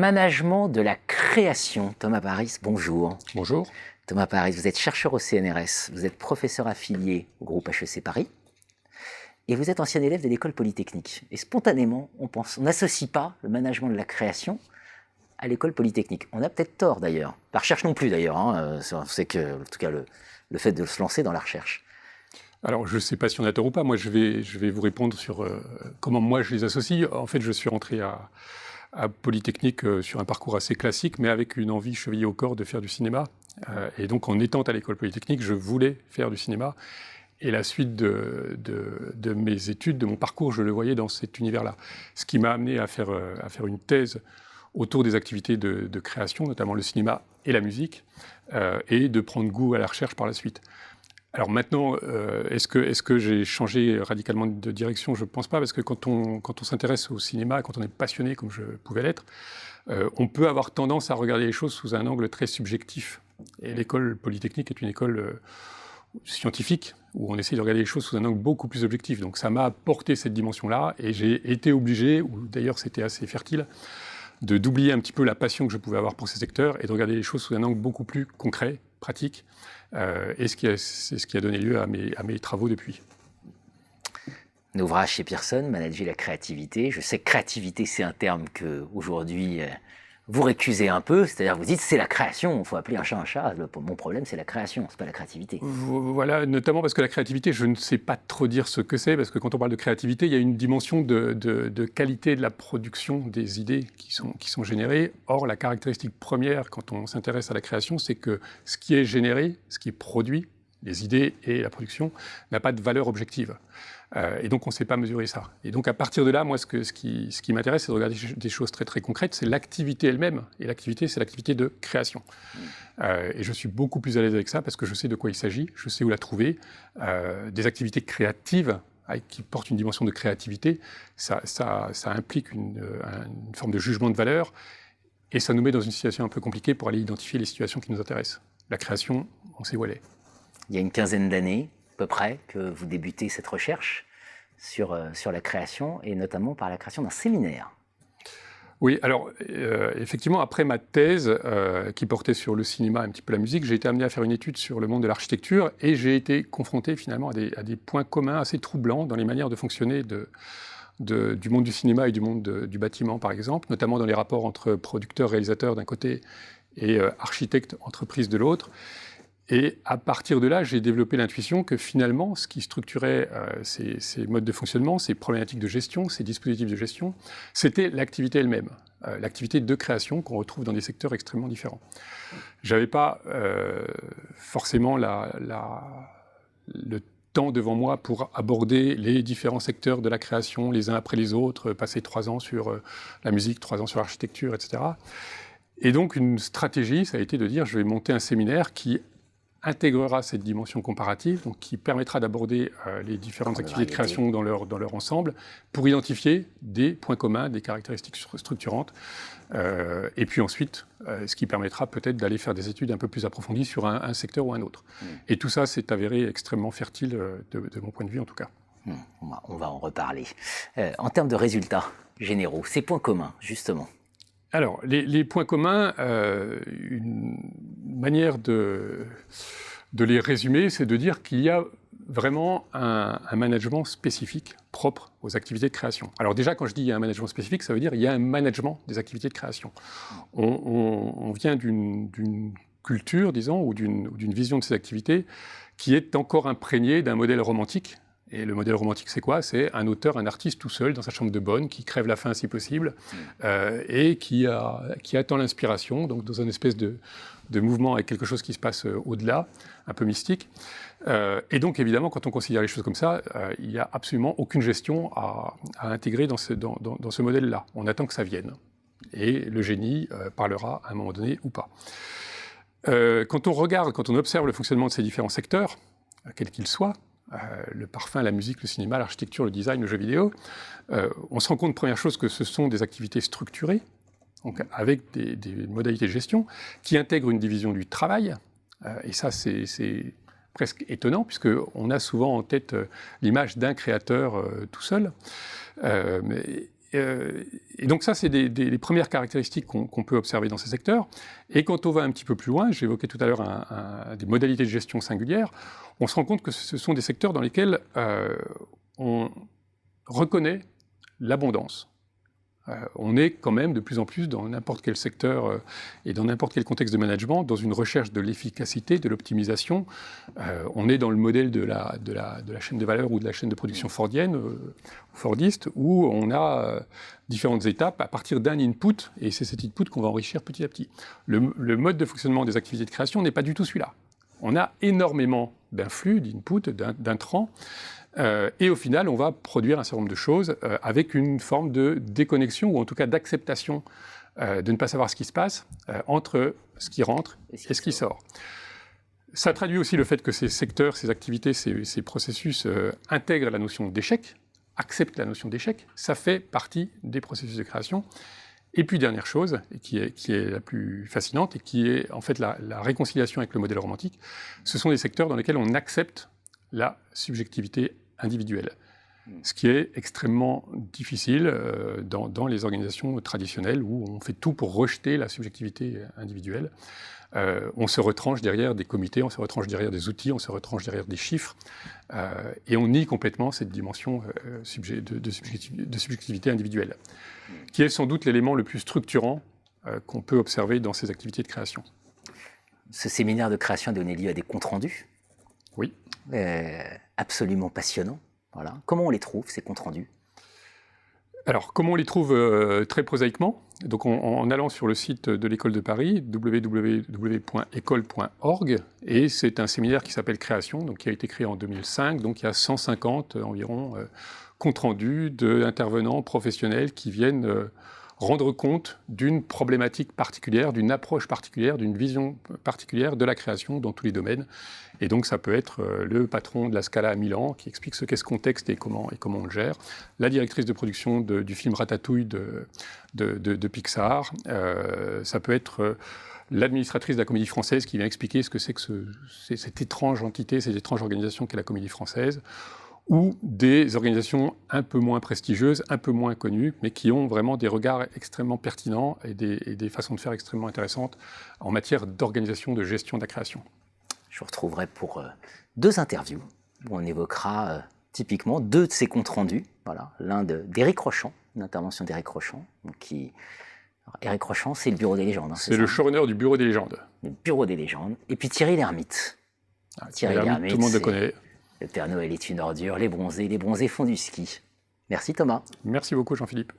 management de la création. Thomas Paris, bonjour. Bonjour. Thomas Paris, vous êtes chercheur au CNRS, vous êtes professeur affilié au groupe HEC Paris, et vous êtes ancien élève de l'école polytechnique. Et spontanément, on pense, on n'associe pas le management de la création à l'école polytechnique. On a peut-être tort d'ailleurs. La recherche non plus d'ailleurs. Hein. C'est que, en tout cas, le, le fait de se lancer dans la recherche. Alors, je ne sais pas si on a tort ou pas. Moi, je vais, je vais vous répondre sur euh, comment moi je les associe. En fait, je suis rentré à, à Polytechnique euh, sur un parcours assez classique, mais avec une envie chevillée au corps de faire du cinéma. Euh, et donc, en étant à l'école Polytechnique, je voulais faire du cinéma. Et la suite de, mes études, de mon parcours, je le voyais dans cet univers-là. Ce qui m'a amené à faire, faire une thèse autour des activités de, création, notamment le cinéma et la musique, euh, et de prendre goût à la recherche par la suite. Alors maintenant, euh, est-ce que, j'ai changé radicalement de direction? Je ne pense pas, parce que quand on, quand on s'intéresse au cinéma, quand on est passionné comme je pouvais l'être, euh, on peut avoir tendance à regarder les choses sous un angle très subjectif. Et l'école polytechnique est une école euh, scientifique où on essaie de regarder les choses sous un angle beaucoup plus objectif. Donc ça m'a apporté cette dimension-là et j'ai été obligé, ou d'ailleurs c'était assez fertile, de d'oublier un petit peu la passion que je pouvais avoir pour ces secteurs et de regarder les choses sous un angle beaucoup plus concret, pratique, euh, et c'est ce, qui a donné lieu à mes, travaux depuis. Un ouvrage chez Pearson, Manager la créativité. Je sais que créativité, c'est un terme que aujourd'hui euh, vous récusez un peu, c'est-à-dire vous dites c'est la création, il faut appeler un chat un chat. mon problème c'est la création, c'est pas la créativité. Voilà, notamment parce que la créativité, je ne sais pas trop dire ce que c'est, parce que quand on parle de créativité, il y a une dimension de, de, qualité de la production des idées qui sont, qui sont générées. Or, la caractéristique première quand on s'intéresse à la création, c'est que ce qui est généré, ce qui est produit, les idées et la production, n'a pas de valeur objective. Euh, et donc, on ne sait pas mesurer ça. Et donc, à partir de là, moi, ce, qui, m'intéresse, c'est de regarder des choses très, très concrètes. C'est l'activité elle-même. Et l'activité, c'est l'activité de création. Euh, et je suis beaucoup plus à l'aise avec ça parce que je sais de quoi il s'agit, je sais où la trouver. Euh, des activités créatives qui portent une dimension de créativité, ça implique une, une, forme de jugement de valeur. Et ça nous met dans une situation un peu compliquée pour aller identifier les situations qui nous intéressent. La création, on sait où elle est. Il y a une quinzaine d'années, peu près que vous débutez cette recherche sur, euh, sur la création et notamment par la création d'un séminaire. Oui, alors euh, effectivement, après ma thèse euh, qui portait sur le cinéma et un petit peu la musique, j'ai été amené à faire une étude sur le monde de l'architecture et j'ai été confronté finalement à des, à points communs assez troublants dans les manières de fonctionner de, du monde du cinéma et du monde du bâtiment, par exemple, notamment dans les rapports entre producteurs, réalisateurs d'un côté et architectes, entreprises de l'autre. Et à partir de là, j'ai développé l'intuition que finalement, ce qui structurait euh, ces, modes de fonctionnement, ces problématiques de gestion, ces dispositifs de gestion, c'était l'activité elle-même, euh, l'activité de création qu'on retrouve dans des secteurs extrêmement différents. J'avais pas euh, forcément la, le temps devant moi pour aborder les différents secteurs de la création les uns après les autres, passer trois ans sur la musique, trois ans sur l'architecture, etc. Et donc une stratégie, ça a été de dire je vais monter un séminaire qui intégrera cette dimension comparative, donc qui permettra d'aborder euh, les différentes activités de création dans leur, dans leur ensemble, pour identifier des points communs, des caractéristiques structurantes, euh, et puis ensuite, euh, ce qui permettra peut-être d'aller faire des études un peu plus approfondies sur un, un secteur ou un autre. Mm. Et tout ça s'est avéré extrêmement fertile, de, de, mon point de vue en tout cas. Mm. On, va, en reparler. En termes de résultats généraux, ces points communs, justement, alors, les, points communs, euh, une manière de, les résumer, c'est de dire qu'il y a vraiment un, management spécifique propre aux activités de création. Alors déjà, quand je dis il y a un management spécifique, ça veut dire il y a un management des activités de création. On, on, on vient d'une culture, disons, ou d'une vision de ces activités qui est encore imprégnée d'un modèle romantique et le modèle romantique, c'est quoi? C'est un auteur, un artiste tout seul dans sa chambre de bonne, qui crève la faim si possible, mm. euh, et qui, a, qui attend l'inspiration, donc dans une espèce de, de, mouvement avec quelque chose qui se passe euh, au-delà, un peu mystique. Euh, et donc, évidemment, quand on considère les choses comme ça, euh, il n'y a absolument aucune gestion à, à intégrer dans ce, dans, dans, dans ce modèle-là. On attend que ça vienne. Et le génie euh, parlera à un moment donné ou pas. Quand on regarde, quand on observe le fonctionnement de ces différents secteurs, quels qu'ils soient, euh, le parfum, la musique, le cinéma, l'architecture, le design, le jeu vidéo, euh, on se rend compte, première chose, que ce sont des activités structurées, donc avec des, modalités de gestion, qui intègrent une division du travail. Euh, et ça, c'est presque étonnant, puisqu'on a souvent en tête l'image d'un créateur tout seul. Euh, et donc ça, c'est des, premières caractéristiques qu'on peut observer dans ces secteurs. Et quand on va un petit peu plus loin, j'évoquais tout à l'heure des modalités de gestion singulières, on se rend compte que ce sont des secteurs dans lesquels euh, on reconnaît l'abondance. Euh, on est quand même de plus en plus dans n'importe quel secteur euh, et dans n'importe quel contexte de management, dans une recherche de l'efficacité, de l'optimisation. Euh, on est dans le modèle de la, chaîne de valeur ou de la chaîne de production fordienne, fordiste, où on a différentes étapes à partir d'un input, et c'est cet input qu'on va enrichir petit à petit. Le, le mode de fonctionnement des activités de création n'est pas du tout celui-là. On a énormément d'influx, d'input, d'intrants, euh, et au final, on va produire un certain nombre de choses euh, avec une forme de déconnexion, ou en tout cas d'acceptation euh, de ne pas savoir ce qui se passe entre ce qui rentre et ce qui sort. Ça traduit aussi le fait que ces secteurs, ces activités, ces, processus intègrent la notion d'échec, acceptent la notion d'échec. Ça fait partie des processus de création. Et puis, dernière chose, qui est, qui est la plus fascinante et qui est en fait la, la réconciliation avec le modèle romantique, ce sont des secteurs dans lesquels on accepte la subjectivité individuelle. Hmm. Ce qui est extrêmement difficile euh, dans, les organisations traditionnelles où on fait tout pour rejeter la subjectivité individuelle. Euh, on se retranche derrière des comités, on se retranche derrière des outils, on se retranche derrière des chiffres, euh, et on nie complètement cette dimension de, subjectivité, individuelle, hmm. qui est sans doute l'élément le plus structurant qu'on peut observer dans ces activités de création. Ce séminaire de création a donné lieu à des comptes rendus? Oui. Euh, absolument passionnants. Voilà. Comment on les trouve, ces comptes rendus? Alors, comment on les trouve euh, très prosaïquement? Donc, en, allant sur le site de l'école de Paris, www.école.org, et c'est un séminaire qui s'appelle Création, donc qui a été créé en 2005. Donc, il y a 150 environ euh, comptes rendus d'intervenants professionnels qui viennent rendre compte d'une problématique particulière, d'une approche particulière, d'une vision particulière de la création dans tous les domaines. Et donc ça peut être euh, le patron de la Scala à Milan qui explique ce qu'est ce contexte et comment, et comment on le gère, la directrice de production du film Ratatouille de, de, Pixar, euh, ça peut être... Euh, l'administratrice de la Comédie Française qui vient expliquer ce que c'est que ce, cette étrange entité, cette étrange organisation qu'est la Comédie Française, ou des organisations un peu moins prestigieuses, un peu moins connues, mais qui ont vraiment des regards extrêmement pertinents et des, façons de faire extrêmement intéressantes en matière d'organisation, de gestion de la création. Je vous retrouverai pour euh, deux interviews où on évoquera euh, typiquement deux de ces comptes rendus. Voilà, l'un d'Éric Rochon, une intervention d'Éric Rochon, qui Éric Rochon, c'est le Bureau des légendes. Hein, c'est le showrunner du Bureau des légendes. Le Bureau des légendes. Et puis Thierry Lhermitte. Ah, Thierry Lhermitte, tout le monde le connaît. Le Père Noël est une ordure, les bronzés, les bronzés font du ski. Merci Thomas. Merci beaucoup Jean-Philippe.